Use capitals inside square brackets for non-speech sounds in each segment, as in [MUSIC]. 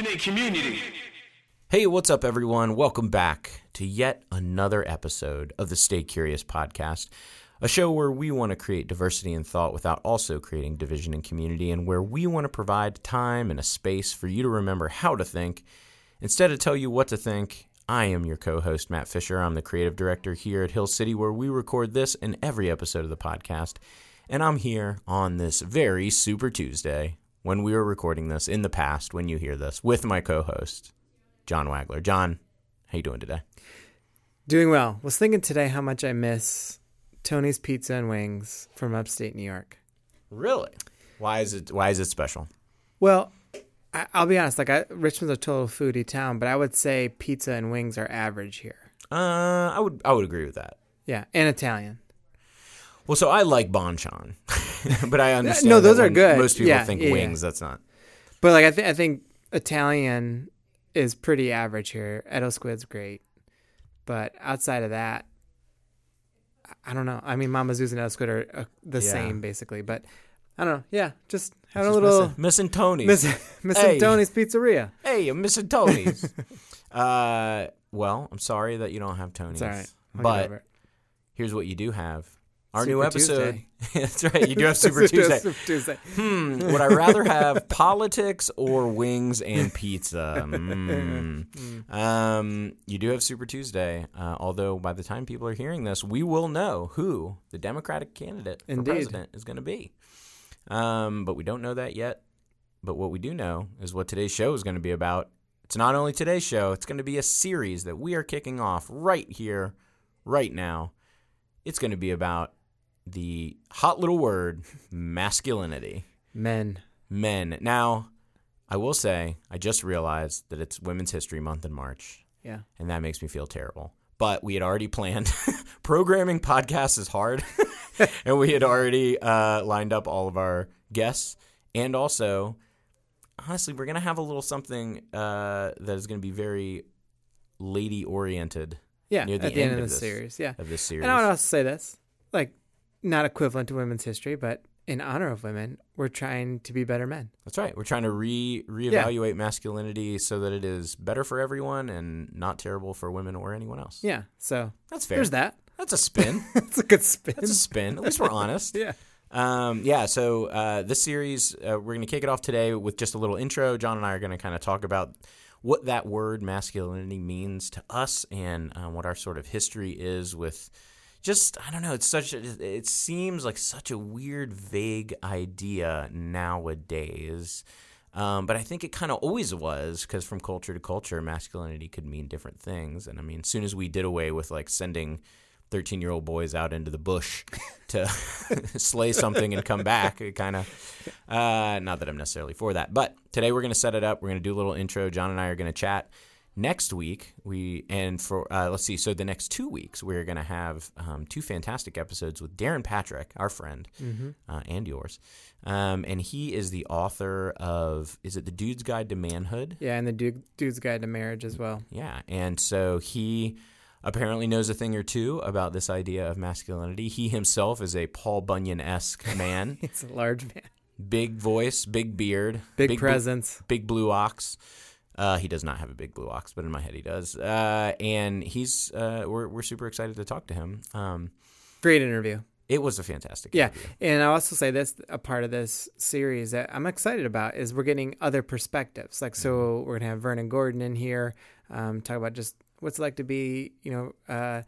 Community. Hey, what's up, everyone? Welcome back to yet another episode of the Stay Curious podcast, a show where we want to create diversity in thought without also creating division in community, and where we want to provide time and a space for you to remember how to think instead of tell you what to think. I am your co host, Matt Fisher. I'm the creative director here at Hill City, where we record this and every episode of the podcast. And I'm here on this very Super Tuesday when we were recording this in the past, when you hear this, with my co host, John Wagler. John, how you doing today? Doing well. Was thinking today how much I miss Tony's Pizza and Wings from upstate New York. Really? Why is it why is it special? Well, I, I'll be honest. Like I, Richmond's a total foodie town, but I would say pizza and wings are average here. Uh, I would I would agree with that. Yeah, and Italian. Well, so I like bonchon, [LAUGHS] but I understand. No, those are good. Most people Yeah, think yeah, yeah. wings. That's not. But like I, th- I think Italian is pretty average here. Edo's Squid's great, but outside of that, I- don't know. I mean, Mamma Zu's and Edo's Squid are uh, the Yeah. same basically, but I don't know. Yeah, just having a little missing, missing Tony's. missing, missing [LAUGHS] Hey. Tony's Pizzeria. hey, I'm missing Tony's. [LAUGHS] uh, well, I'm sorry that you don't have Tony's. It's all right. I'll get But here's what you do have. Our Super new episode. [LAUGHS] That's right. You do have Super [LAUGHS] Tuesday. Super Tuesday. Hmm. Would I rather have [LAUGHS] politics or wings and pizza? Mm. Um, you do have Super Tuesday. Uh, although by the time people are hearing this, we will know who the Democratic candidate for Indeed. president is going to be. Um, but we don't know that yet. But what we do know is what today's show is going to be about. It's not only today's show; it's going to be a series that we are kicking off right here, right now. It's going to be about the hot little word masculinity Men. men. Now, I will say, I just realized that it's Women's History Month in March, Yeah. and that makes me feel terrible. But we had already planned [LAUGHS] programming podcasts is hard, [LAUGHS] and we had already uh, lined up all of our guests, and also, honestly, we're gonna have a little something uh, that is gonna be very lady oriented Yeah. Near the at the end, end of of the series. Yeah. of this series. And I would also say this, like, not equivalent to women's history, but in honor of women, we're trying to be better men. That's right. We're trying to re reevaluate masculinity so that it is better for everyone and not terrible for women or anyone else. Yeah. So That's fair. there's that. That's a spin. [LAUGHS] That's a good spin. That's a spin. At least we're honest. [LAUGHS] yeah. Um, yeah. So uh, this series, uh, we're going to kick it off today with just a little intro. John and I are going to kind of talk about what that word masculinity means to us and uh, what our sort of history is with. Just I don't know. It's such. It seems like such a weird, vague idea nowadays. Um, but I think it kind of always was because from culture to culture, masculinity could mean different things. And I mean, as soon as we did away with like sending 13 year old boys out into the bush to [LAUGHS] slay something and come back, it kind of, uh, not that I'm necessarily for that. But today we're going to set it up. We're going to do a little intro. John and I are going to chat. Next week, we and for uh, let's see, so the next two weeks we're gonna have um, two fantastic episodes with Darrin Patrick, our friend, uh, and yours, um, and he is the author of is it the Dude's Guide to Manhood? Yeah. And the dude, dude's guide to marriage as well. Yeah, and so he apparently knows a thing or two about this idea of masculinity. He himself is a Paul Bunyan esque man, [LAUGHS] It's a large man. big voice, big beard, Big, blu- presence. big blue ox. Uh, he does not have a big blue ox, but in my head he does. Uh, and he's uh, we're we're super excited to talk to him. Um, Great interview. it was a fantastic. Yeah. interview. And I'll also say this a part of this series that I'm excited about is we're getting other perspectives. Like, so we're going to have Vernon Gordon in here, um, talk about just what's it like to be, you know, uh,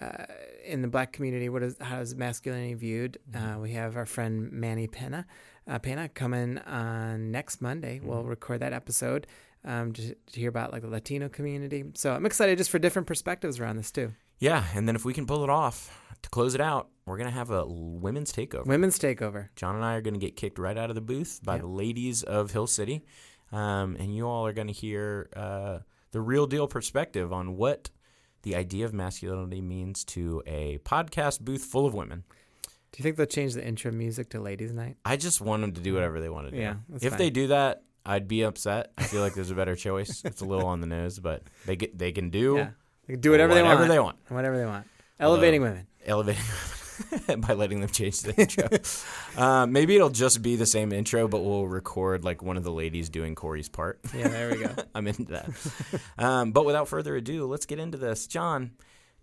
uh, in the black community. What is, how is masculinity viewed? Uh, we have our friend Manny Pena, uh, Pena coming on next Monday. We'll record that episode. Um, to, to hear about like the Latino community, so I'm excited just for different perspectives around this too. Yeah, and then if we can pull it off to close it out, we're gonna have a women's takeover. Women's takeover. John and I are going to get kicked right out of the booth by the ladies of Hill City. Um, and you all are going to hear uh, the real deal perspective on what the idea of masculinity means to a podcast booth full of women. Do you think they'll change the intro music to Ladies Night? I just want them to do whatever they want to do. Yeah, if fine. they do that, I'd be upset. I feel like there's a better choice. It's a little on the nose, but they get they can do Yeah. They can do whatever, they want. they want. Whatever they want. Elevating women. Elevating. [LAUGHS] by letting them change the intro. [LAUGHS] uh, maybe it'll just be the same intro, but we'll record like one of the ladies doing Corey's part. Yeah, there we go. [LAUGHS] I'm into that. um, but without further ado, let's get into this. John,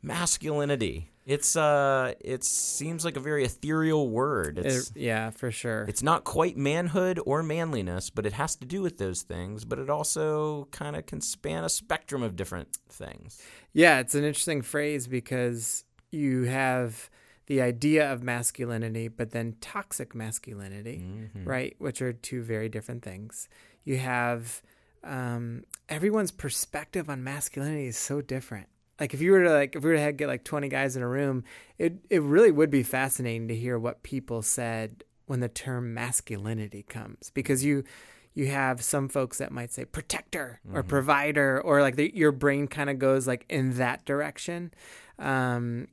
masculinity. It's uh, it seems like a very ethereal word. It's It- yeah, for sure. it's not quite manhood or manliness, but it has to do with those things. But it also kind of can span a spectrum of different things. Yeah, it's an interesting phrase because you have the idea of masculinity, but then toxic masculinity, Mm-hmm. right? Which are two very different things. You have um, everyone's perspective on masculinity is so different. Like if you were to like if we were to have, get like twenty guys in a room, it it really would be fascinating to hear what people said when the term masculinity comes. Because you you have some folks that might say protector or provider or like the, your brain kind of goes like in that direction. Um,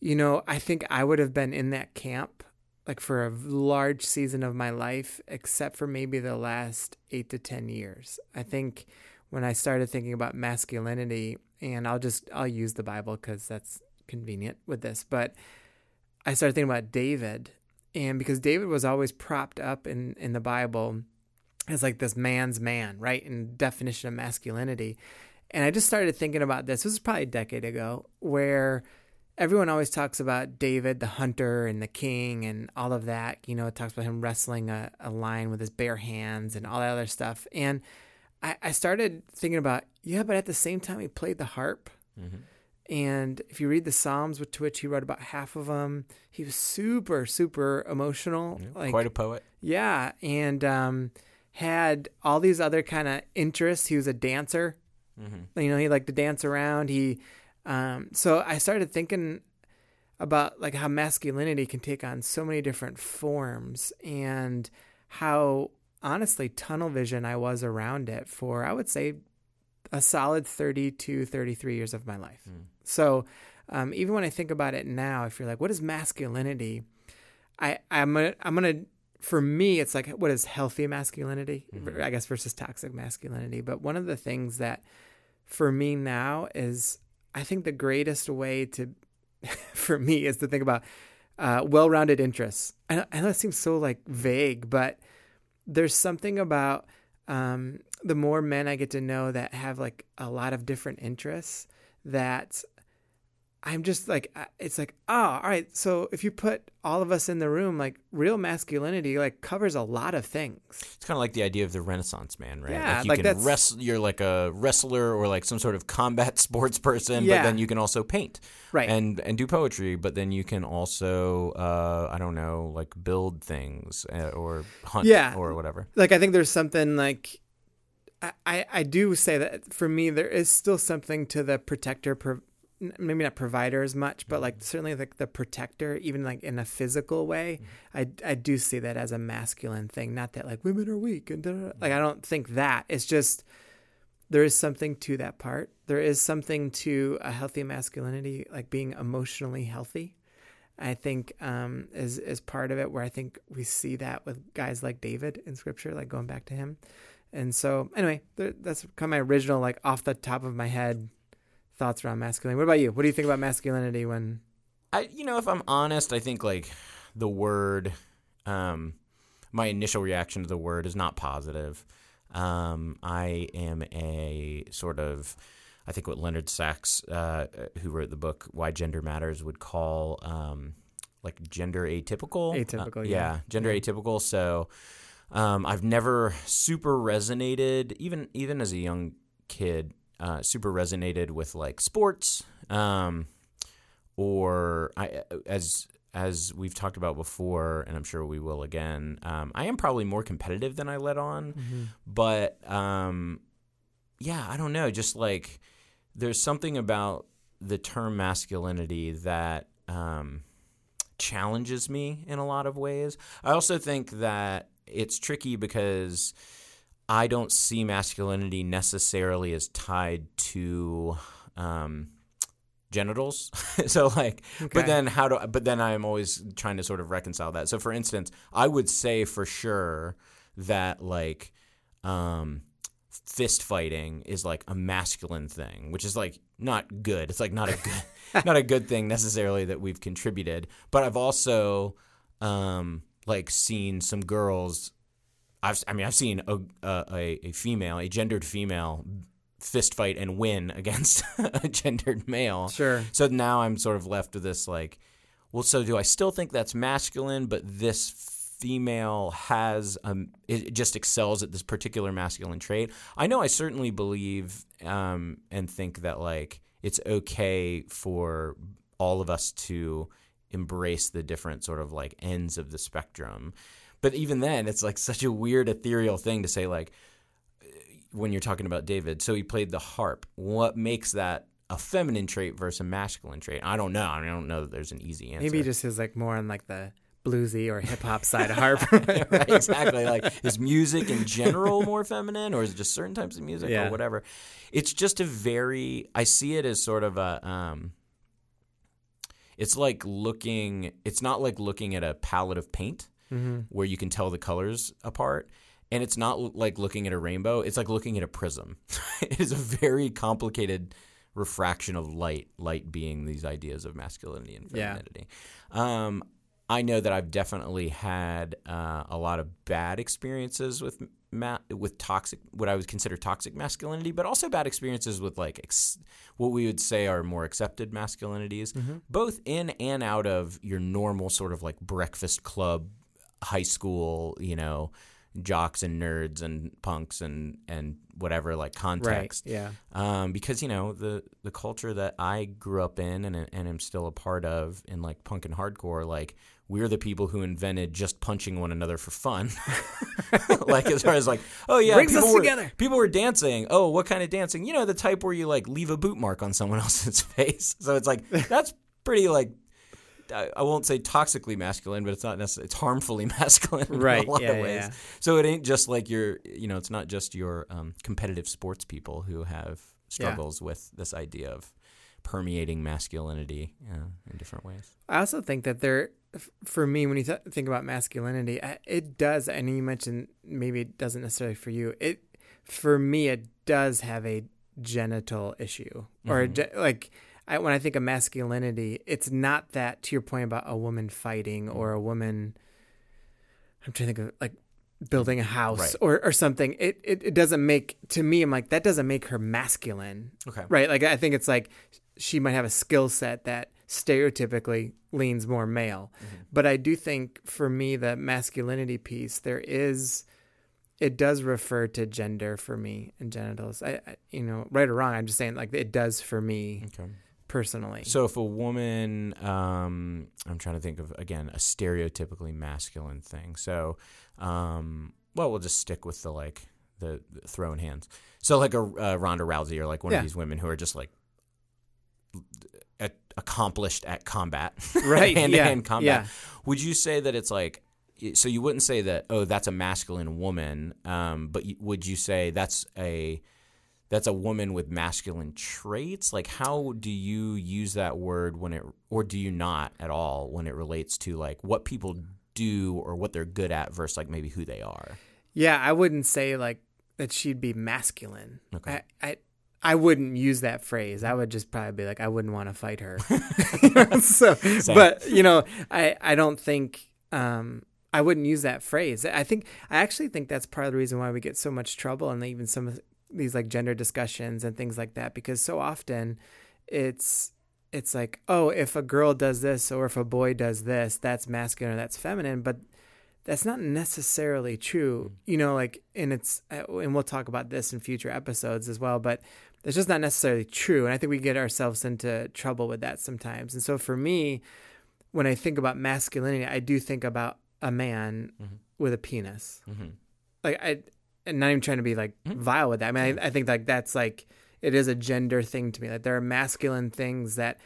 you know i think i would have been in that camp like for a large season of my life except for maybe the last eight to ten years. I think when i started thinking about masculinity and i'll just i'll use the bible because that's convenient with this but i started thinking about david and because david was always propped up in in the bible as like this man's man right and definition of masculinity and i just started thinking about this this was probably a decade ago where everyone always talks about David, the hunter and the king and all of that. You know, it talks about him wrestling a, a lion with his bare hands and all that other stuff. And I, I started thinking about, yeah, but at the same time, he played the harp. And if you read the Psalms, with to which he wrote about half of them, he was super, super emotional. like, Quite a poet. yeah, and um, had all these other kind of interests. He was a dancer. You know, he liked to dance around. He, um, so I started thinking about like how masculinity can take on so many different forms and how honestly tunnel vision I was around it for I would say a solid 32 33 years of my life. So um, even when I think about it now, if you're like, what is masculinity? I I'm gonna, I'm gonna for me it's like what is healthy masculinity I guess versus toxic masculinity. But one of the things that for me now is I think the greatest way to [LAUGHS] for me is to think about uh, well-rounded interests. I know, I know it seems so like vague, but there's something about um, the more men I get to know that have like a lot of different interests that I'm just like it's like oh all right so if you put all of us in the room like real masculinity like covers a lot of things It's kind of like the idea of the Renaissance man, right? Yeah, like you like can wrestle. You're like a wrestler or like some sort of combat [LAUGHS] sports person, Yeah. but then you can also paint, Right. And and do poetry, but then you can also, uh, I don't know, like build things uh, or hunt, Yeah. or whatever. like I think there's something like I, I, do say that for me there is still something to the protector pro, maybe not provider as much but like mm-hmm. certainly like the protector even like in a physical way mm-hmm. I, I do see that as a masculine thing not that like women are weak and da, da, da. like I mm-hmm. don't think that it's just there is something to that part there is something to a healthy masculinity like being emotionally healthy I think um, is is part of it. Where I think we see that with guys like David in Scripture, like going back to him. And so, anyway, there, that's kind of my original, like off the top of my head, thoughts around masculinity. What about you? What do you think about masculinity when? I, you know, if I'm honest, I think like the word, um, my initial reaction to the word is not positive. Um, I am a sort of, I think what Leonard Sax, uh, who wrote the book Why Gender Matters, would call um, like gender atypical. Atypical, Uh, yeah. gender atypical. So um, I've never super resonated, even even as a young kid, uh, super resonated with like sports. Um, or I as as we've talked about before, and I'm sure we will again. Um, I am probably more competitive than I let on, but um, yeah, I don't know. Just like there's something about the term masculinity that um, challenges me in a lot of ways. I also think that it's tricky because I don't see masculinity necessarily as tied to um, genitals. [LAUGHS] so like, Okay. but then how do? But then I'm always trying to sort of reconcile that. So for instance, I would say for sure that like um, fist fighting is like a masculine thing, which is like not good. It's like not a good [LAUGHS] [LAUGHS] not a good thing necessarily that we've contributed. But I've also um, like seen some girls. I've I mean I've seen a a, a female, a gendered female, fist fight and win [LAUGHS] against a gendered male. Sure. So now I'm sort of left with this like, well, so do I still think that's masculine, but this female has um it just excels at this particular masculine trait. I know I certainly believe um and think that like it's okay for all of us to embrace the different sort of like ends of the spectrum. But even then it's like such a weird ethereal thing to say like when you're talking about David, so he played the harp. What makes that a feminine trait versus a masculine trait? I don't know. I, mean, I don't know that there's an easy answer. Maybe he just is like more on like the bluesy or hip hop [LAUGHS] side of harp. [LAUGHS] right, exactly. Like is music in general more feminine, or is it just certain types of music, Yeah. or whatever? It's just a very. I see it as sort of a. Um, it's like looking. It's not like looking at a palette of paint Mm-hmm. where you can tell the colors apart. And it's not like looking at a rainbow. It's like looking at a prism. [LAUGHS] it is a very complicated refraction of light. Light being these ideas of masculinity and Yeah. femininity. Um, I know that I've definitely had uh, a lot of bad experiences with ma- with toxic, what I would consider toxic masculinity, but also bad experiences with like ex- what we would say are more accepted masculinities, both in and out of your normal sort of like breakfast club, high school, you know, jocks and nerds and punks and and whatever like right. context Yeah. um, because you know the the culture that I grew up in and and am still a part of in like punk and hardcore, like we're the people who invented just punching one another for fun. [LAUGHS] like as far as like, oh yeah, Brings people us were, together. People were dancing. Oh, what kind of dancing? You know, the type where you like leave a boot mark on someone [LAUGHS] else's face. So it's like [LAUGHS] that's pretty like. I won't say toxically masculine, but it's not necessarily it's harmfully [LAUGHS] masculine right. in a lot yeah, of ways. yeah. So it ain't just like your, you know, it's not just your um, competitive sports people who have struggles with this idea of permeating masculinity uh, in different ways. I also think that there, for me, when you th- think about masculinity, I- it does. I know you mentioned maybe it doesn't necessarily for you. It, for me, it does have a genital issue, or a ge- like I, when I think of masculinity, it's not that to your point about a woman fighting or a woman. I'm trying to think of like building a house Right. or, or something. It, it it doesn't make to me. I'm like that doesn't make her masculine Okay. right? Like I think it's like she might have a skill set that stereotypically leans more male, mm-hmm. but I do think for me the masculinity piece there is it does refer to gender for me and genitals. I, I you know right or wrong. I'm just saying like it does for me Okay. Personally. So if a woman, um, I'm trying to think of again a stereotypically masculine thing. So, um, well, we'll just stick with the like the, the throwing hands. So like a uh, Ronda Rousey or like one Yeah. of these women who are just like at, accomplished at combat, [LAUGHS] Right, hand to hand combat. yeah. Would you say that it's like? So you wouldn't say that oh that's a masculine woman, um, but you, would you say that's a that's a woman with masculine traits like how do you use that word when it or do you not at all when it relates to like what people do or what they're good at versus like maybe who they are Yeah, I wouldn't say like that she'd be masculine. Okay. I, I I wouldn't use that phrase. I would just probably be like, I wouldn't want to fight her. [LAUGHS] [LAUGHS] so, but you know, I I don't think um I wouldn't use that phrase. I think I actually think that's part of the reason why we get so much trouble and even some of these like gender discussions and things like that because so often it's it's like oh if a girl does this or if a boy does this that's masculine or that's feminine but that's not necessarily true. You know like and it's uh, and we'll talk about this in future episodes as well but it's just not necessarily true and i think we get ourselves into trouble with that sometimes. And so for me when i think about masculinity i do think about a man with a penis. Mm-hmm. like i and not even trying to be like mm-hmm. vile with that i mean I, I think like that's like it is a gender thing to me like there are masculine things that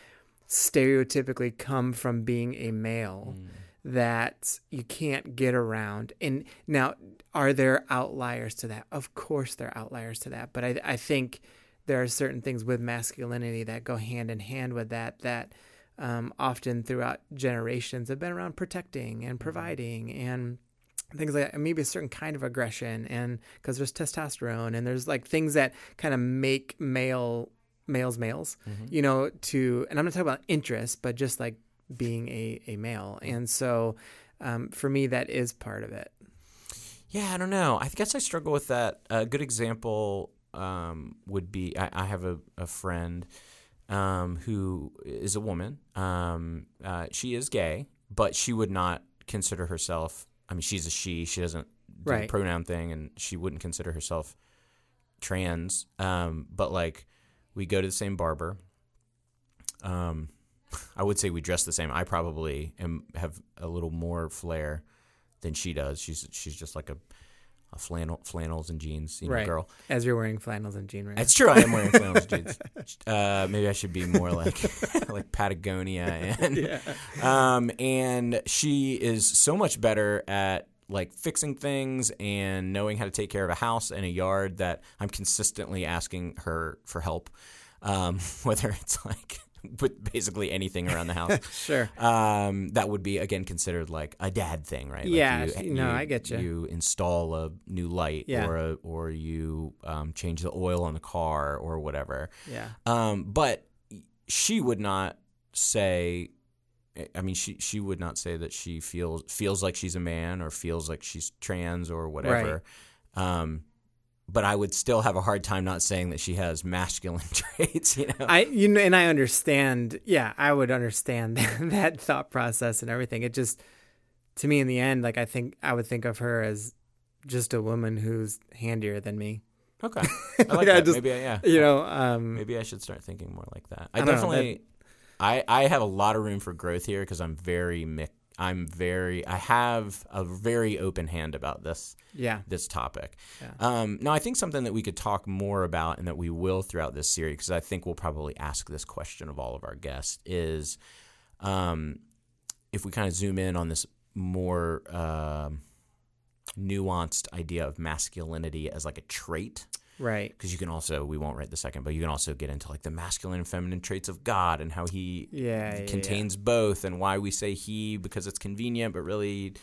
stereotypically come from being a male mm. that you can't get around. And now, are there outliers to that? Of course, there are outliers to that. But I, I think there are certain things with masculinity that go hand in hand with that, that um, often throughout generations have been around protecting and mm-hmm. providing and things like that. And maybe a certain kind of aggression and because there's testosterone and there's like things that kind of make male males males, you know, to and I'm not talking about interest, but just like being a a male, and so um, for me that is part of it. Yeah, I don't know. I guess I struggle with that. A good example um, would be I, I have a, a friend um, who is a woman. Um, uh, she is gay, but she would not consider herself. I mean, she's a she. She doesn't do the pronoun thing, and she wouldn't consider herself trans. Um, but like, we go to the same barber. Um, [LAUGHS] I would say we dress the same. I probably am have a little more flair than she does. She's she's just like a, a flannel flannels and jeans you know, Right. girl. As you're wearing flannels and jeans, right. It's true. I am wearing [LAUGHS] flannels and jeans. Uh, maybe I should be more like [LAUGHS] like Patagonia and um and she is so much better at like fixing things and knowing how to take care of a house and a yard that I'm consistently asking her for help. Um, [LAUGHS] whether it's like [LAUGHS] with basically anything around the house. [LAUGHS] Sure. Um, that would be again considered like a dad thing, right? Like Yeah, no, I get you. You install a new light, Yeah. or a, or you um, change the oil on the car, or whatever. Yeah. Um, but she would not say. I mean, she she would not say that she feels feels like she's a man or feels like she's trans or whatever. Um, but I would still have a hard time not saying that she has masculine [LAUGHS] traits. You know, I you know, and I understand. Yeah, I would understand [LAUGHS] that thought process and everything. It just to me in the end, like I think I would think of her as just a woman who's handier than me. okay, [LAUGHS] I like Like, I just- Maybe I, yeah. You know, um, Maybe I should start thinking more like that. I, I don't know, definitely, I I have a lot of room for growth here because I'm very mic- I'm very I have a very open hand about this yeah, this topic. Yeah. Um, now I think something that we could talk more about and that we will throughout this series because I think we'll probably ask this question of all of our guests is, um, if we kind of zoom in on this more um nuanced idea of masculinity as like a trait right. because you can also we won't write the second but you can also get into like the masculine and feminine traits of god and how he Yeah, yeah, contains both and why we say he because it's convenient but really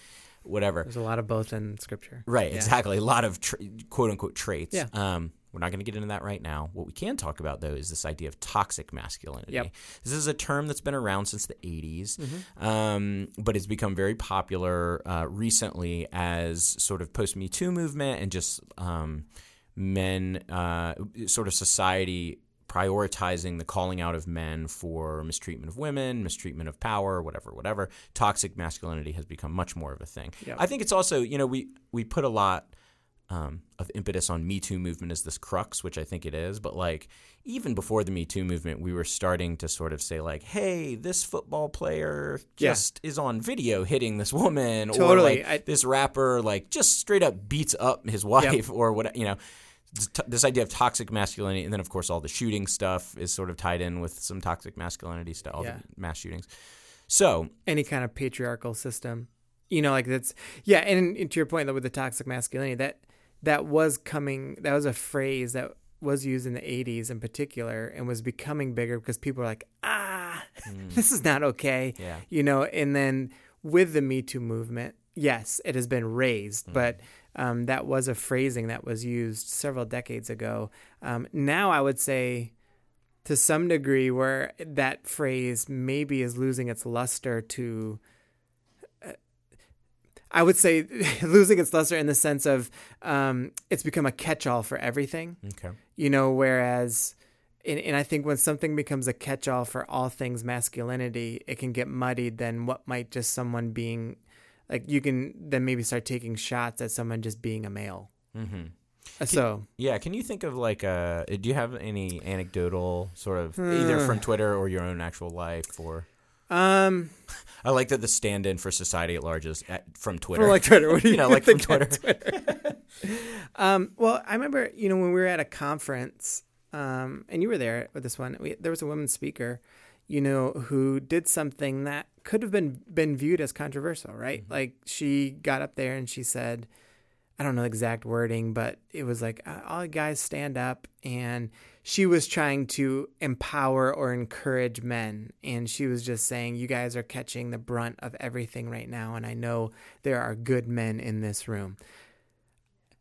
whatever There's a lot of both in scripture. right Yeah. exactly a lot of tra- quote unquote traits Yeah. um we're not going to get into that right now. What we can talk about, though, is this idea of toxic masculinity. Yep. This is a term that's been around since the 80s, Mm-hmm. um, but it's become very popular uh, recently as sort of post Me Too movement and just um, men, uh, sort of society prioritizing the calling out of men for mistreatment of women, mistreatment of power, whatever, whatever. Toxic masculinity has become much more of a thing. Yep. I think it's also, you know, we we put a lot um, of impetus on Me Too movement as this crux, which I think it is. But like even before the Me Too movement, we were starting to sort of say like, "Hey, this football player Yeah. just is on video hitting this woman, or like I- this rapper like just straight up beats up his wife, [LAUGHS] or what you know." This idea of toxic masculinity, and then of course all the shooting stuff is sort of tied in with some toxic masculinity stuff, all Yeah. the mass shootings. So Any kind of patriarchal system, you know, like that's yeah. And, and to your point, though, with the toxic masculinity, that that was coming. That was a phrase that was used in the '80s in particular, and was becoming bigger because people were like, ah, [LAUGHS] this is not okay. Yeah. you know. And then with the Me Too movement, yes, it has been raised, but um, that was a phrasing that was used several decades ago. Um, now, I would say to some degree where that phrase maybe is losing its luster to uh, I would say [LAUGHS] losing its luster in the sense of um, it's become a catch-all for everything okay, you know whereas and, and i think when something becomes a catch-all for all things masculinity it can get muddied Then what might just someone being like you can then maybe start taking shots at someone just being a male mm-hmm. so Yeah, can you think of like uh do you have any anecdotal sort of either from Twitter or your own actual life or um [LAUGHS] I like that the stand-in for society at large is at, from Twitter. For like Twitter, what do [LAUGHS] you you know, like from on Twitter. [LAUGHS] Um, well, I remember, you know, when we were at a conference, um, and you were there with this one, we, there was a woman speaker, you know, who did something that could have been been viewed as controversial, right? Like she got up there and she said, I don't know the exact wording, but it was like, uh, all guys stand up. And she was trying to empower or encourage men. And she was just saying, you guys are catching the brunt of everything right now. And I know there are good men in this room.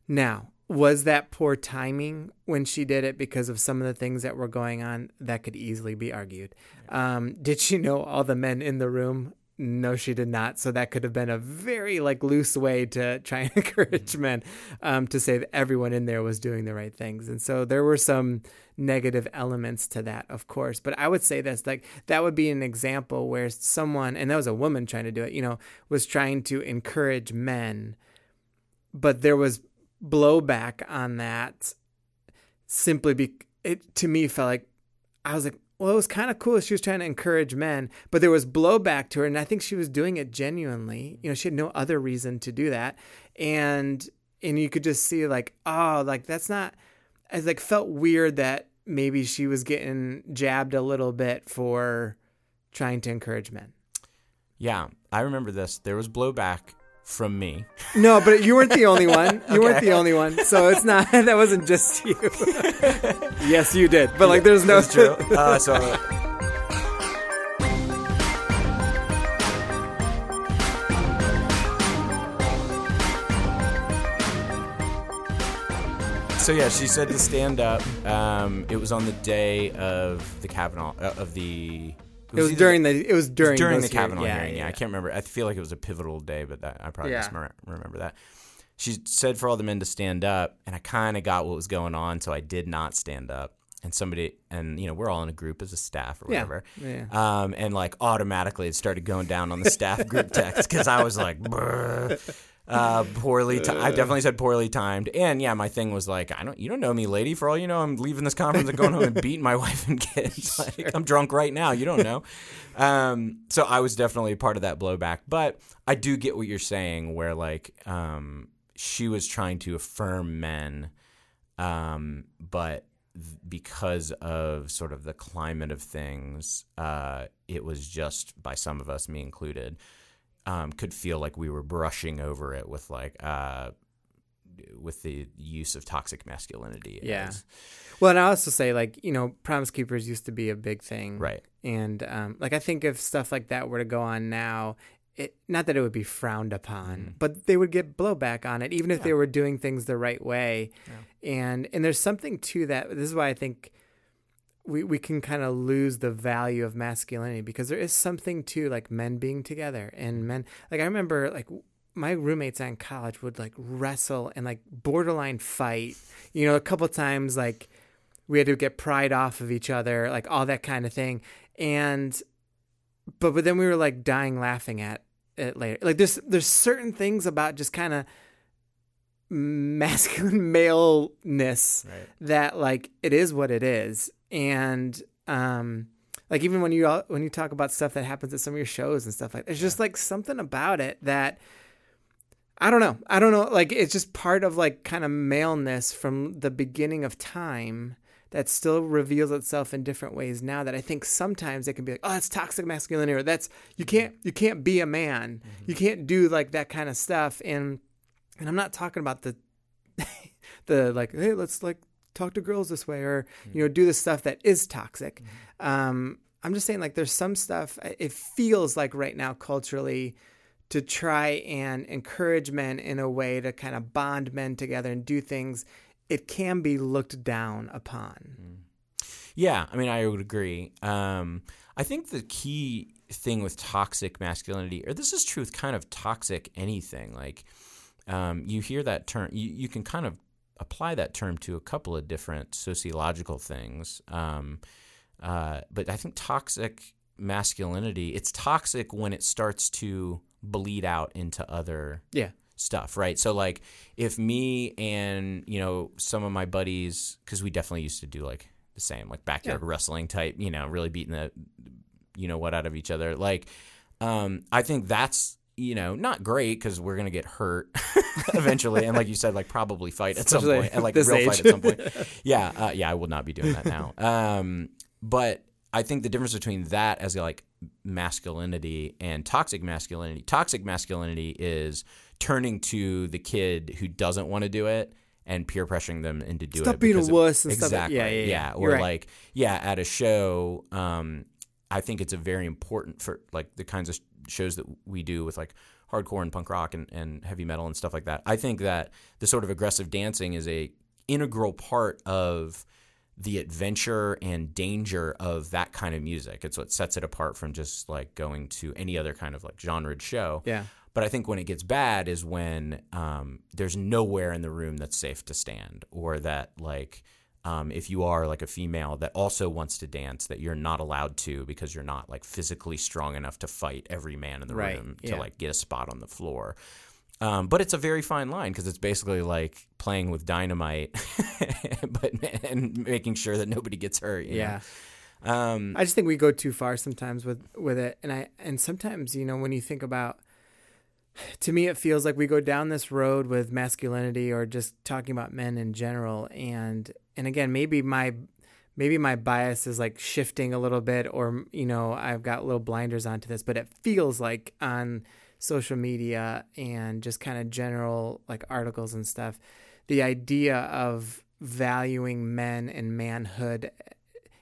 Now, was that poor timing when she did it because of some of the things that were going on that could easily be argued? Um, did she know all the men in the room? No she did not. So that could have been a very like loose way to try and [LAUGHS] encourage men um, to say that everyone in there was doing the right things. And so there were some negative elements to that of course. But i would say that's like that would be an example where someone and that was a woman trying to do it you know was trying to encourage men but there was blowback on that simply be it to me felt like I was like, well, it was kind of cool. She was trying to encourage men, but there was blowback to her, and I think she was doing it genuinely. You know, she had no other reason to do that, and and you could just see like, oh, like that's not. I like felt weird that maybe she was getting jabbed a little bit for trying to encourage men. Yeah, I remember this. There was blowback from me. No, but you weren't the only one. [LAUGHS] You okay. weren't the only one. So it's not [LAUGHS] that wasn't just you. [LAUGHS] yes, you did. But like there's no true. Uh, so So yeah, she said to stand up. Um, it was on the day of the Kavanaugh uh, of the it was, during the, it was during it was during the Kavanaugh hearing. Yeah, hearing. Yeah, yeah, I can't remember. I feel like it was a pivotal day, but that I probably just remember that. She said for all the men to stand up, and I kind of got what was going on, so I did not stand up. And somebody, and you know, we're all in a group as a staff or whatever. Yeah. yeah. Um, and like automatically, it started going down on the staff group text because I was like, uh, poorly. T- I definitely said poorly timed. And yeah, my thing was like, I don't, you don't know me, lady. For all you know, I'm leaving this conference and going home and [LAUGHS] beating my wife and kids. Like, I'm drunk right now. You don't know. Um, so I was definitely part of that blowback. But I do get what you're saying, where like um, she was trying to affirm men, um, but because of sort of the climate of things, uh, it was just by some of us, me included um, could feel like we were brushing over it with like uh, with the use of toxic masculinity. Yeah. As. Well, and I also say like you know promise keepers used to be a big thing, right? And um, like I think if stuff like that were to go on now, it not that it would be frowned upon, mm. but they would get blowback on it, even if yeah. they were doing things the right way. Yeah. And and there's something to that. This is why I think we, we can kind of lose the value of masculinity because there is something to like men being together and men like I remember like my roommates in college would like wrestle and like borderline fight. You know, a couple times like we had to get pried off of each other, like all that kind of thing. And but but then we were like dying laughing at it later. Like there's there's certain things about just kind of masculine [LAUGHS] maleness right. that like it is what it is and um like even when you when you talk about stuff that happens at some of your shows and stuff like there's just like something about it that I don't know. I don't know. Like it's just part of like kind of maleness from the beginning of time that still reveals itself in different ways now that I think sometimes it can be like, oh, that's toxic masculinity or that's you can't you can't be a man. Mm-hmm. You can't do like that kind of stuff. And and I'm not talking about the [LAUGHS] the like, hey, let's like talk to girls this way or mm-hmm. you know do the stuff that is toxic mm-hmm. um, i'm just saying like there's some stuff it feels like right now culturally to try and encourage men in a way to kind of bond men together and do things it can be looked down upon mm. yeah i mean i would agree um, i think the key thing with toxic masculinity or this is true with kind of toxic anything like um, you hear that term you, you can kind of apply that term to a couple of different sociological things. Um, uh, but I think toxic masculinity, it's toxic when it starts to bleed out into other yeah. stuff, right? So like if me and, you know, some of my buddies, because we definitely used to do like the same, like backyard yeah. wrestling type, you know, really beating the, you know, what out of each other. Like, um, I think that's you know, not great because we're gonna get hurt [LAUGHS] eventually, and like you said, like probably fight at Especially some point, and like real age. fight at some point. [LAUGHS] Yeah, uh, yeah, I will not be doing that now. [LAUGHS] Um, but I think the difference between that as like masculinity and toxic masculinity, toxic masculinity is turning to the kid who doesn't want to do it and peer pressuring them into doing it. Stop being a wuss exactly. Yeah, yeah, yeah. yeah. Or right. like, yeah, at a show, um, I think it's a very important for like the kinds of shows that we do with like hardcore and punk rock and, and heavy metal and stuff like that. I think that the sort of aggressive dancing is a integral part of the adventure and danger of that kind of music. It's what sets it apart from just like going to any other kind of like genre show. Yeah. But I think when it gets bad is when um, there's nowhere in the room that's safe to stand, or that like um, if you are like a female that also wants to dance, that you're not allowed to because you're not like physically strong enough to fight every man in the Right, room to yeah. like get a spot on the floor. Um, but it's a very fine line because it's basically like playing with dynamite, [LAUGHS] but and making sure that nobody gets hurt. you Yeah. Um, I just think we go too far sometimes with with it, and I and sometimes you know when you think about, to me it feels like we go down this road with masculinity or just talking about men in general, and and again maybe my maybe my bias is like shifting a little bit, or you know I've got little blinders onto this, but it feels like on social media and just kind of general like articles and stuff, the idea of valuing men and manhood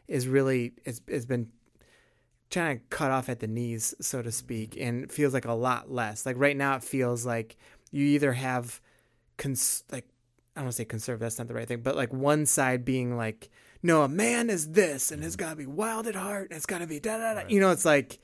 is really it's, it's been trying to cut off at the knees so to speak and it feels like a lot less. Like right now it feels like you either have cons- like i don't want to say conservative that's not the right thing but like one side being like no a man is this and it's got to be wild at heart and it's got to be da da da you know it's like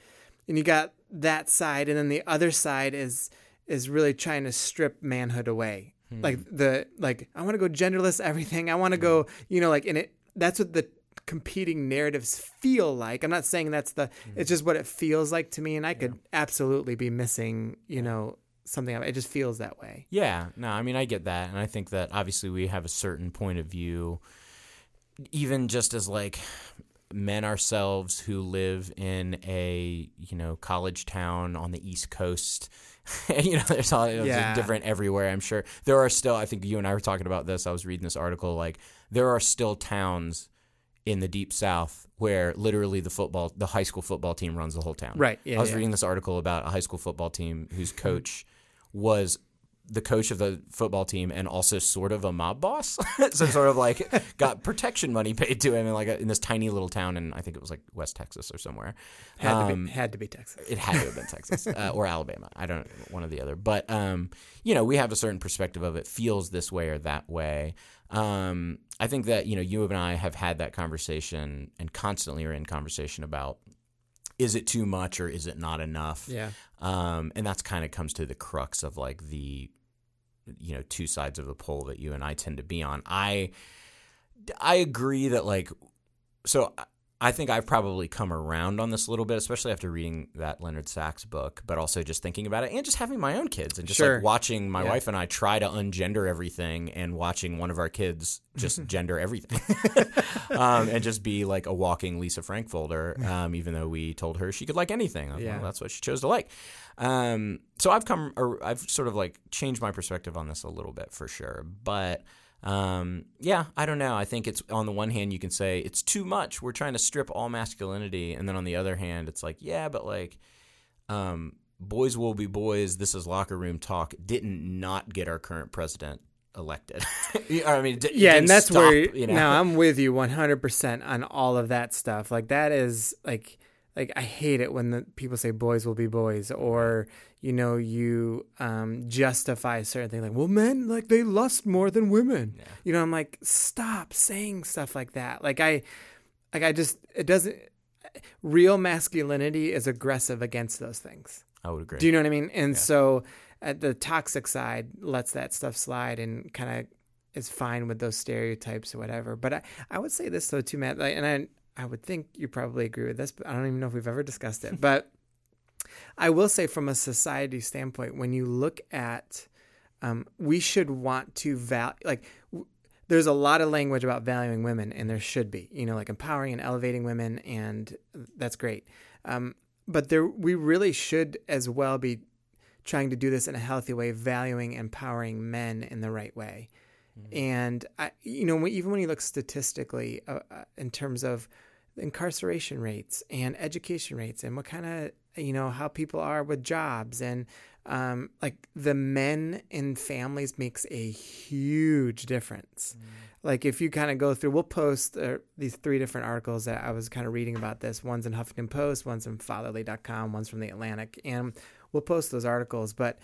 and you got that side and then the other side is is really trying to strip manhood away. Hmm. Like the like i want to go genderless everything i want to go hmm. you know like and it that's what the competing narratives feel like i'm not saying that's the it's mm. just what it feels like to me and i could absolutely be missing you know something it just feels that way Yeah, no, I mean I get that, and I think that obviously we have a certain point of view, even just as like men ourselves who live in a you know college town on the East Coast. [LAUGHS] you know, there's all Yeah. different everywhere. I'm sure there are still. I think you and I were talking about this. I was reading this article. Like there are still towns in the deep South where literally the football, the high school football team runs the whole town. Right, yeah, I was yeah. reading this article about a high school football team whose [LAUGHS] coach was the coach of the football team and also sort of a mob boss. [LAUGHS] so sort of like [LAUGHS] got protection money paid to him in like a, in this tiny little town in I think it was like West Texas or somewhere. had to Um, be had to be texas it had to have been Texas uh, or Alabama. I don't one or the other. But um, you know, we have a certain perspective of it feels this way or that way. Um, I think that you know you and I have had that conversation and constantly are in conversation about is it too much or is it not enough? yeah Um, and that's kind of comes to the crux of like the, you know, two sides of the pole that you and I tend to be on. I, I agree that like, so I- think I've probably come around on this a little bit, especially after reading that Leonard Sax book, but also just thinking about it and just having my own kids and just Sure. like watching my Yeah. wife and I try to ungender everything and watching one of our kids just [LAUGHS] gender everything [LAUGHS] um, and just be like a walking Lisa Frank folder, um, even though we told her she could like anything. Like, Yeah. well, that's what she chose to like. Um, so I've come, or I've sort of like changed my perspective on this a little bit for sure. But um, yeah, I don't know. I think it's on the one hand you can say it's too much. We're trying to strip all masculinity, and then on the other hand, it's like yeah, but like. Um, boys will be boys. This is locker room talk. Didn't not get our current president elected. [LAUGHS] I mean, d- yeah and that's stop, where you know. now i'm with you 100% on all of that stuff like that is like like i hate it when the people say boys will be boys or you know you um justify certain things like well men like they lust more than women you know i'm like stop saying stuff like that like i like i just it doesn't real masculinity is aggressive against those things I would agree. do you know what I mean? And so at the toxic side lets that stuff slide and kind of is fine with those stereotypes or whatever. But I, I would say this though too, Matt, like, and I I would think you probably agree with this, but I don't even know if we've ever discussed it. But I will say from a society standpoint, when you look at um, we should want to value like w- there's a lot of language about valuing women and there should be you know like empowering and elevating women and that's great um, but there we really should as well be trying to do this in a healthy way valuing empowering men in the right way and I, you know even when you look statistically uh, uh, in terms of incarceration rates and education rates and what kind of you know how people are with jobs and um, like the men in families makes a huge difference. Like if you kind of go through we'll post uh, these three different articles that i was kind of reading about this. One's in huffington post one's in fatherly.com one's from the atlantic and we'll post those articles, but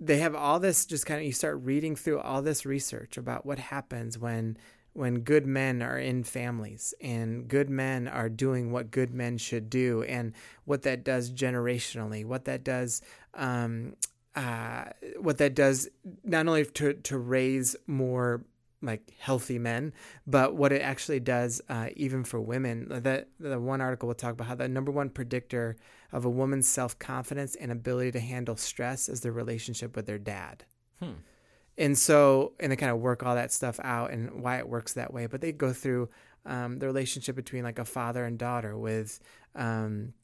they have all this just kind of you start reading through all this research about what happens when when good men are in families and good men are doing what good men should do and what that does generationally what that does um, uh, what that does not only to, to raise more like healthy men, but what it actually does uh, even for women. That the one article will talk about how the number one predictor of a woman's self confidence and ability to handle stress is their relationship with their dad. Hmm. And so, and they kind of work all that stuff out and why it works that way. But they go through um, the relationship between like a father and daughter with um,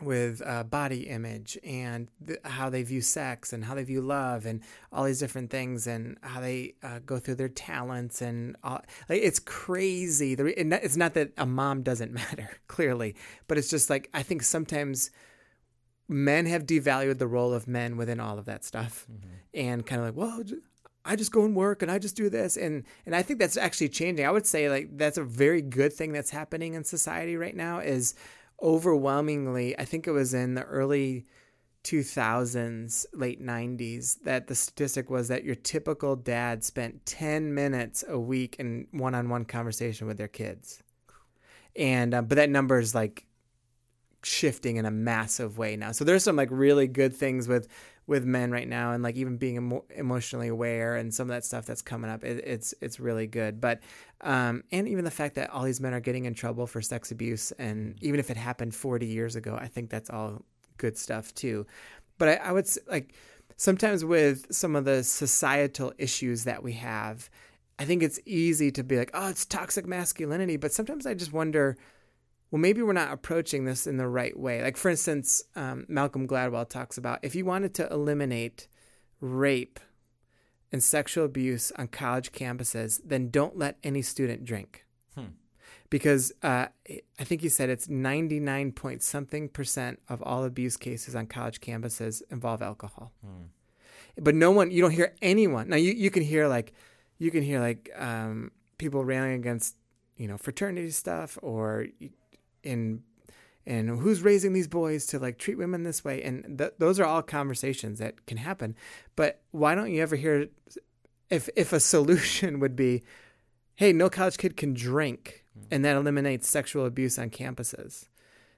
with uh, body image and th- how they view sex and how they view love and all these different things and how they uh, go through their talents and all, like it's crazy. The, it's not that a mom doesn't [LAUGHS] matter clearly, but it's just like I think sometimes men have devalued the role of men within all of that stuff mm-hmm. and kind of like well. I just go and work and I just do this and and I think that's actually changing. I would say like that's a very good thing that's happening in society right now is overwhelmingly, I think it was in the early 2000s, late 90s, that the statistic was that your typical dad spent 10 minutes a week in one on one conversation with their kids. And, uh, but that number is like shifting in a massive way now. So there's some like really good things with with men right now and like even being emo- emotionally aware and some of that stuff that's coming up it, it's it's really good. But um, and even the fact that all these men are getting in trouble for sex abuse and even if it happened 40 years ago i think that's all good stuff too. But i, I would like sometimes with some of the societal issues that we have i think it's easy to be like oh it's toxic masculinity but sometimes i just wonder well, maybe we're not approaching this in the right way. Like, for instance, um, Malcolm Gladwell talks about if you wanted to eliminate rape and sexual abuse on college campuses, then don't let any student drink. Hmm. Because uh, I think he said it's 99 point something percent of all abuse cases on college campuses involve alcohol. Hmm. But no one, you don't hear anyone. Now, you, you can hear like, you can hear like um, people railing against, you know, fraternity stuff or and and who's raising these boys to like treat women this way and th- those are all conversations that can happen but why don't you ever hear if if a [LAUGHS] solution would be hey no college kid can drink hmm. and that eliminates sexual abuse on campuses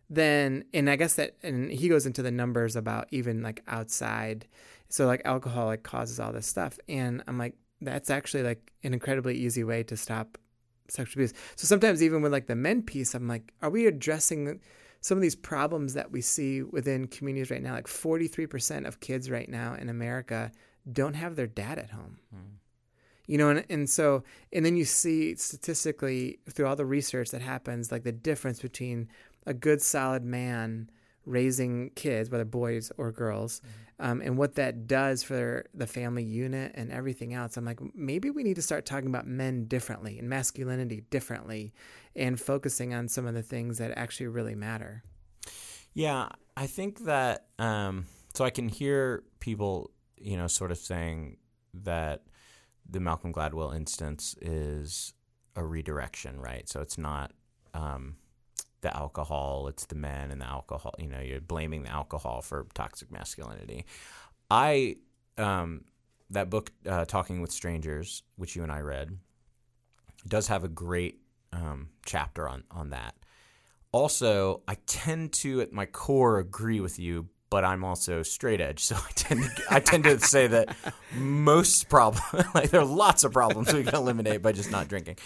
then and i guess that and he goes into the numbers about even like outside so like alcohol like causes all this stuff and i'm like that's actually like an incredibly easy way to stop sexual abuse. So sometimes even with like the men piece, I'm like, are we addressing some of these problems that we see within communities right now? Like 43% of kids right now in America don't have their dad at home. Mm. You know, and, and so, and then you see statistically through all the research that happens, like the difference between a good, solid man raising kids, whether boys or girls, mm-hmm um, and what that does for the family unit and everything else. I'm like, maybe we need to start talking about men differently and masculinity differently and focusing on some of the things that actually really matter. Yeah, I think that, um, so I can hear people, you know, sort of saying that the Malcolm Gladwell instance is a redirection, right? So it's not, um, the alcohol, it's the men and the alcohol. You know, you're blaming the alcohol for toxic masculinity. I um, that book, uh, Talking with Strangers, which you and I read, does have a great um, chapter on on that. Also, I tend to, at my core, agree with you, but I'm also straight edge, [LAUGHS] so I tend to I tend to say that most problems, [LAUGHS] like there are lots of problems we can eliminate by just not drinking.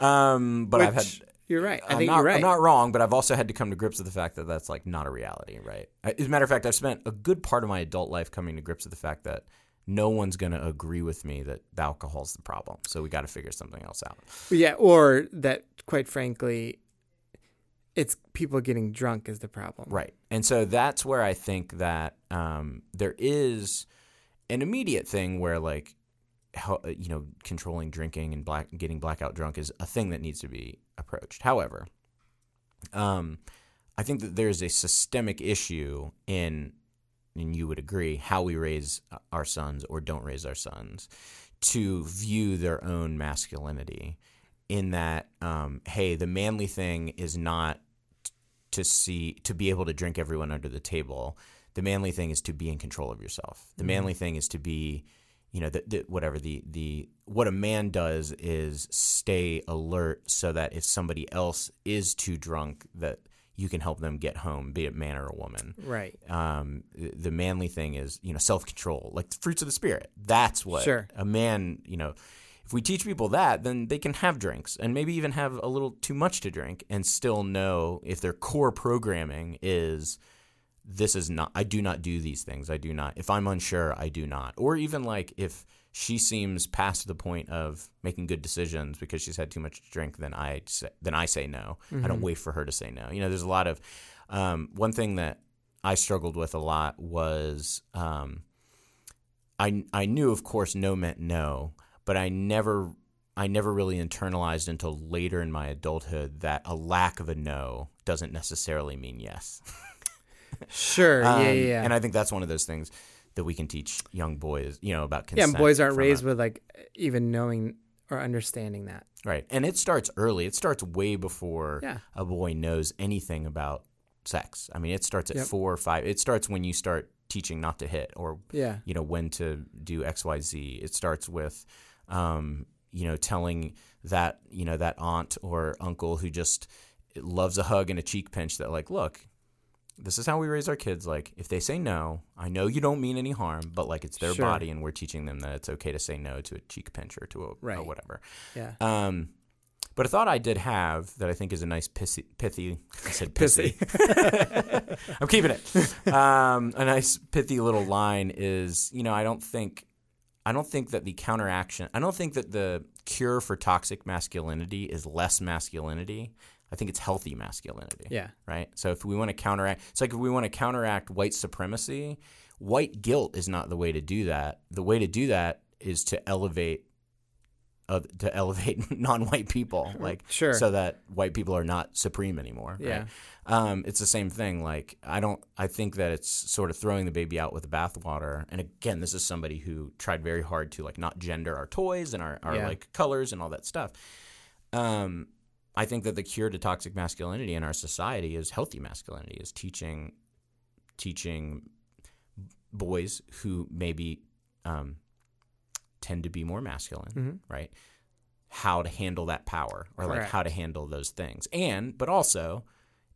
Um, but Which, I've had you're right. I I'm think not, you're right. I'm not wrong, but I've also had to come to grips with the fact that that's like not a reality, right? As a matter of fact, I've spent a good part of my adult life coming to grips with the fact that no one's going to agree with me that the alcohol's the problem. So we got to figure something else out. Yeah, or that, quite frankly, it's people getting drunk is the problem. Right. And so that's where I think that um, there is an immediate thing where, like, you know, controlling drinking and black getting blackout drunk is a thing that needs to be approached. However, um, I think that there's a systemic issue in, and you would agree, how we raise our sons or don't raise our sons to view their own masculinity. In that, um, hey, the manly thing is not to see to be able to drink everyone under the table the manly thing is to be in control of yourself. The manly thing is to be, you know, the, the, whatever the the what a man does is stay alert so that if somebody else is too drunk, that you can help them get home, be it man or a woman. Right. Um, the manly thing is, you know, self control, like the fruits of the spirit. That's what Sure. a man, you know, if we teach people that, then they can have drinks and maybe even have a little too much to drink and still know if their core programming is this is not I do not do these things. I do not. If I'm unsure, I do not. Or even like if she seems past the point of making good decisions because she's had too much to drink, then I say, then I say no. I don't wait for her to say no. You know, there's a lot of um, one thing that I struggled with a lot was um, I I knew of course no meant no, but I never I never really internalized until later in my adulthood that a lack of a no doesn't necessarily mean yes. [LAUGHS] Sure. Um, yeah, yeah, yeah. And I think that's one of those things that we can teach young boys, you know, about yeah, consent. and boys aren't raised a- with like even knowing or understanding that. right, and it starts early. It starts way before Yeah. a boy knows anything about sex. I mean, it starts at Yep. four or five. It starts when you start teaching not to hit or Yeah. you know when to do X Y Z. It starts with um, you know telling that you know that aunt or uncle who just loves a hug and a cheek pinch that like look. This is how we raise our kids. Like, if they say no, I know you don't mean any harm, but like it's their Sure. body, and we're teaching them that it's okay to say no to a cheek pinch or to a Right. or whatever. Yeah. Um, but a thought I did have that I think is a nice pissy, pithy. I said pissy. [LAUGHS] I'm keeping it. Um, a nice pithy little line is, you know, I don't think, I don't think that the counteraction, I don't think that the cure for toxic masculinity is less masculinity. I think it's healthy masculinity Yeah. right? So if we want to counteract, it's like if we want to counteract white supremacy, white guilt is not the way to do that. The way to do that is to elevate, uh, to elevate [LAUGHS] non-white people, [LAUGHS] like Sure. so that white people are not supreme anymore. right? Yeah. Um, it's the same thing. Like I don't, I think that it's sort of throwing the baby out with the bathwater. And again, this is somebody who tried very hard to like not gender our toys and our, our Yeah. like colors and all that stuff. Um, I think that the cure to toxic masculinity in our society is healthy masculinity, is teaching teaching boys who maybe um, tend to be more masculine, Mhm. right? How to handle that power or like how to handle those things. And but also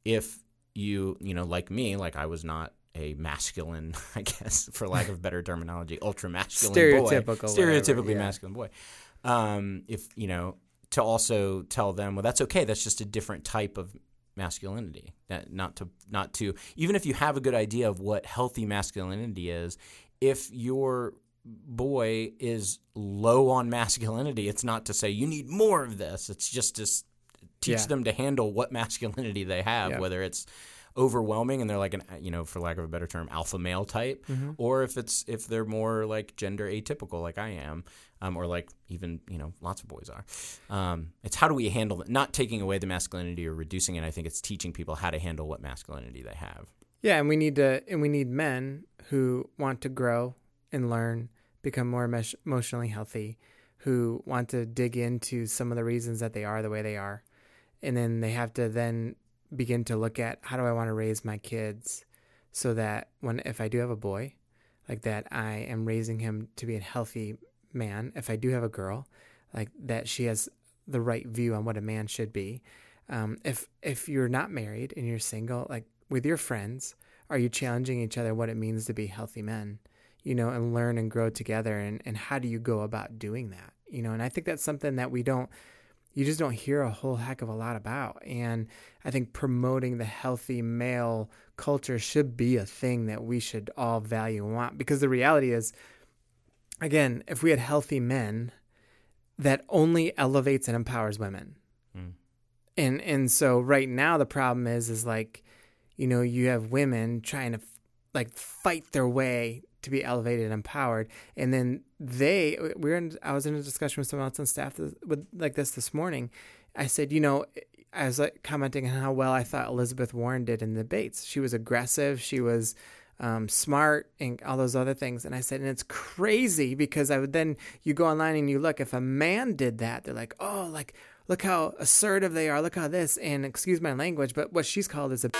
if you, you know, like me, like I was not a masculine, [LAUGHS] I guess, for lack of better terminology, ultra masculine Stereotypical, boy, whatever, stereotypically yeah. masculine boy. Um, if you know, to also tell them, well, that's okay. That's just a different type of masculinity. That not to not to even if you have a good idea of what healthy masculinity is, if your boy is low on masculinity, it's not to say you need more of this. It's just to teach Yeah. them to handle what masculinity they have, Yeah. whether it's overwhelming and they're like an you know for lack of a better term alpha male type Mm-hmm. or if it's if they're more like gender atypical like i am um, or like even you know lots of boys are. Um, it's how do we handle it not taking away the masculinity or reducing it i think it's teaching people how to handle what masculinity they have. Yeah, and we need to, and we need men who want to grow and learn, become more emotionally healthy, who want to dig into some of the reasons that they are the way they are, and then they have to then begin to look at how do I want to raise my kids, so that when if I do have a boy, like that, I am raising him to be a healthy man. If I do have a girl, like that, she has the right view on what a man should be. Um, if if you're not married and you're single, like with your friends, are you challenging each other what it means to be healthy men? You know, and learn and grow together. And and how do you go about doing that? You know, and I think that's something that we don't. You just don't hear a whole heck of a lot about. And I think promoting the healthy male culture should be a thing that we should all value and want. Because the reality is, again, if we had healthy men, that only elevates and empowers women. Mm. And and so right now the problem is is like, you know, you have women trying to f- like fight their way to be elevated and empowered, and then they we were in, I was in a discussion with someone else on staff th- with like this this morning. I said, you know, I was like commenting on how well I thought Elizabeth Warren did in the debates. She was aggressive. She was um, smart and all those other things. And I said, and it's crazy because I would then you go online and you look. If a man did that, they're like, oh, like look how assertive they are. Look how this. And excuse my language, but what she's called is a.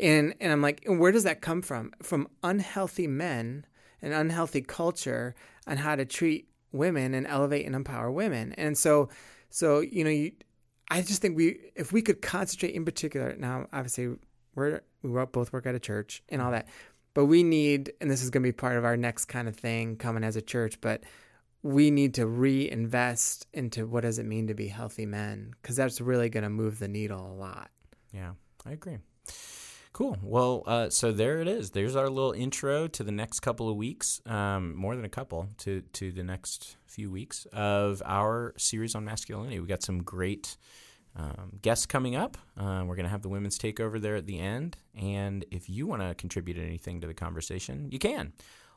And and I'm like, where does that come from? From unhealthy men, an unhealthy culture on how to treat women and elevate and empower women. And so, so you know, you, I just think we, if we could concentrate in particular. Now, obviously, we're we both work at a church and all that, but we need, and this is going to be part of our next kind of thing coming as a church, but we need to reinvest into what does it mean to be healthy men because that's really going to move the needle a lot. Yeah, I agree. Cool. Well, uh, so there it is. There's our little intro to the next couple of weeks, um, more than a couple, to to the next few weeks of our series on masculinity. We got some great um, guests coming up. Uh, we're going to have the women's takeover there at the end. And if you want to contribute anything to the conversation, you can.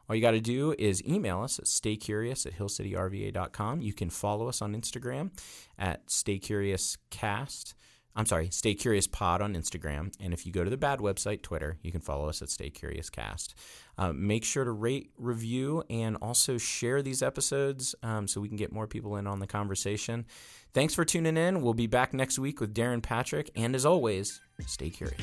All you got to do is email us at staycurious at hillcityrva.com. You can follow us on Instagram at staycuriouscast. I'm sorry, Stay Curious Pod on Instagram. And if you go to the bad website, Twitter, you can follow us at Stay Curious Cast. Uh, make sure to rate, review, and also share these episodes um, so we can get more people in on the conversation. Thanks for tuning in. We'll be back next week with Darrin Patrick. And as always, stay curious.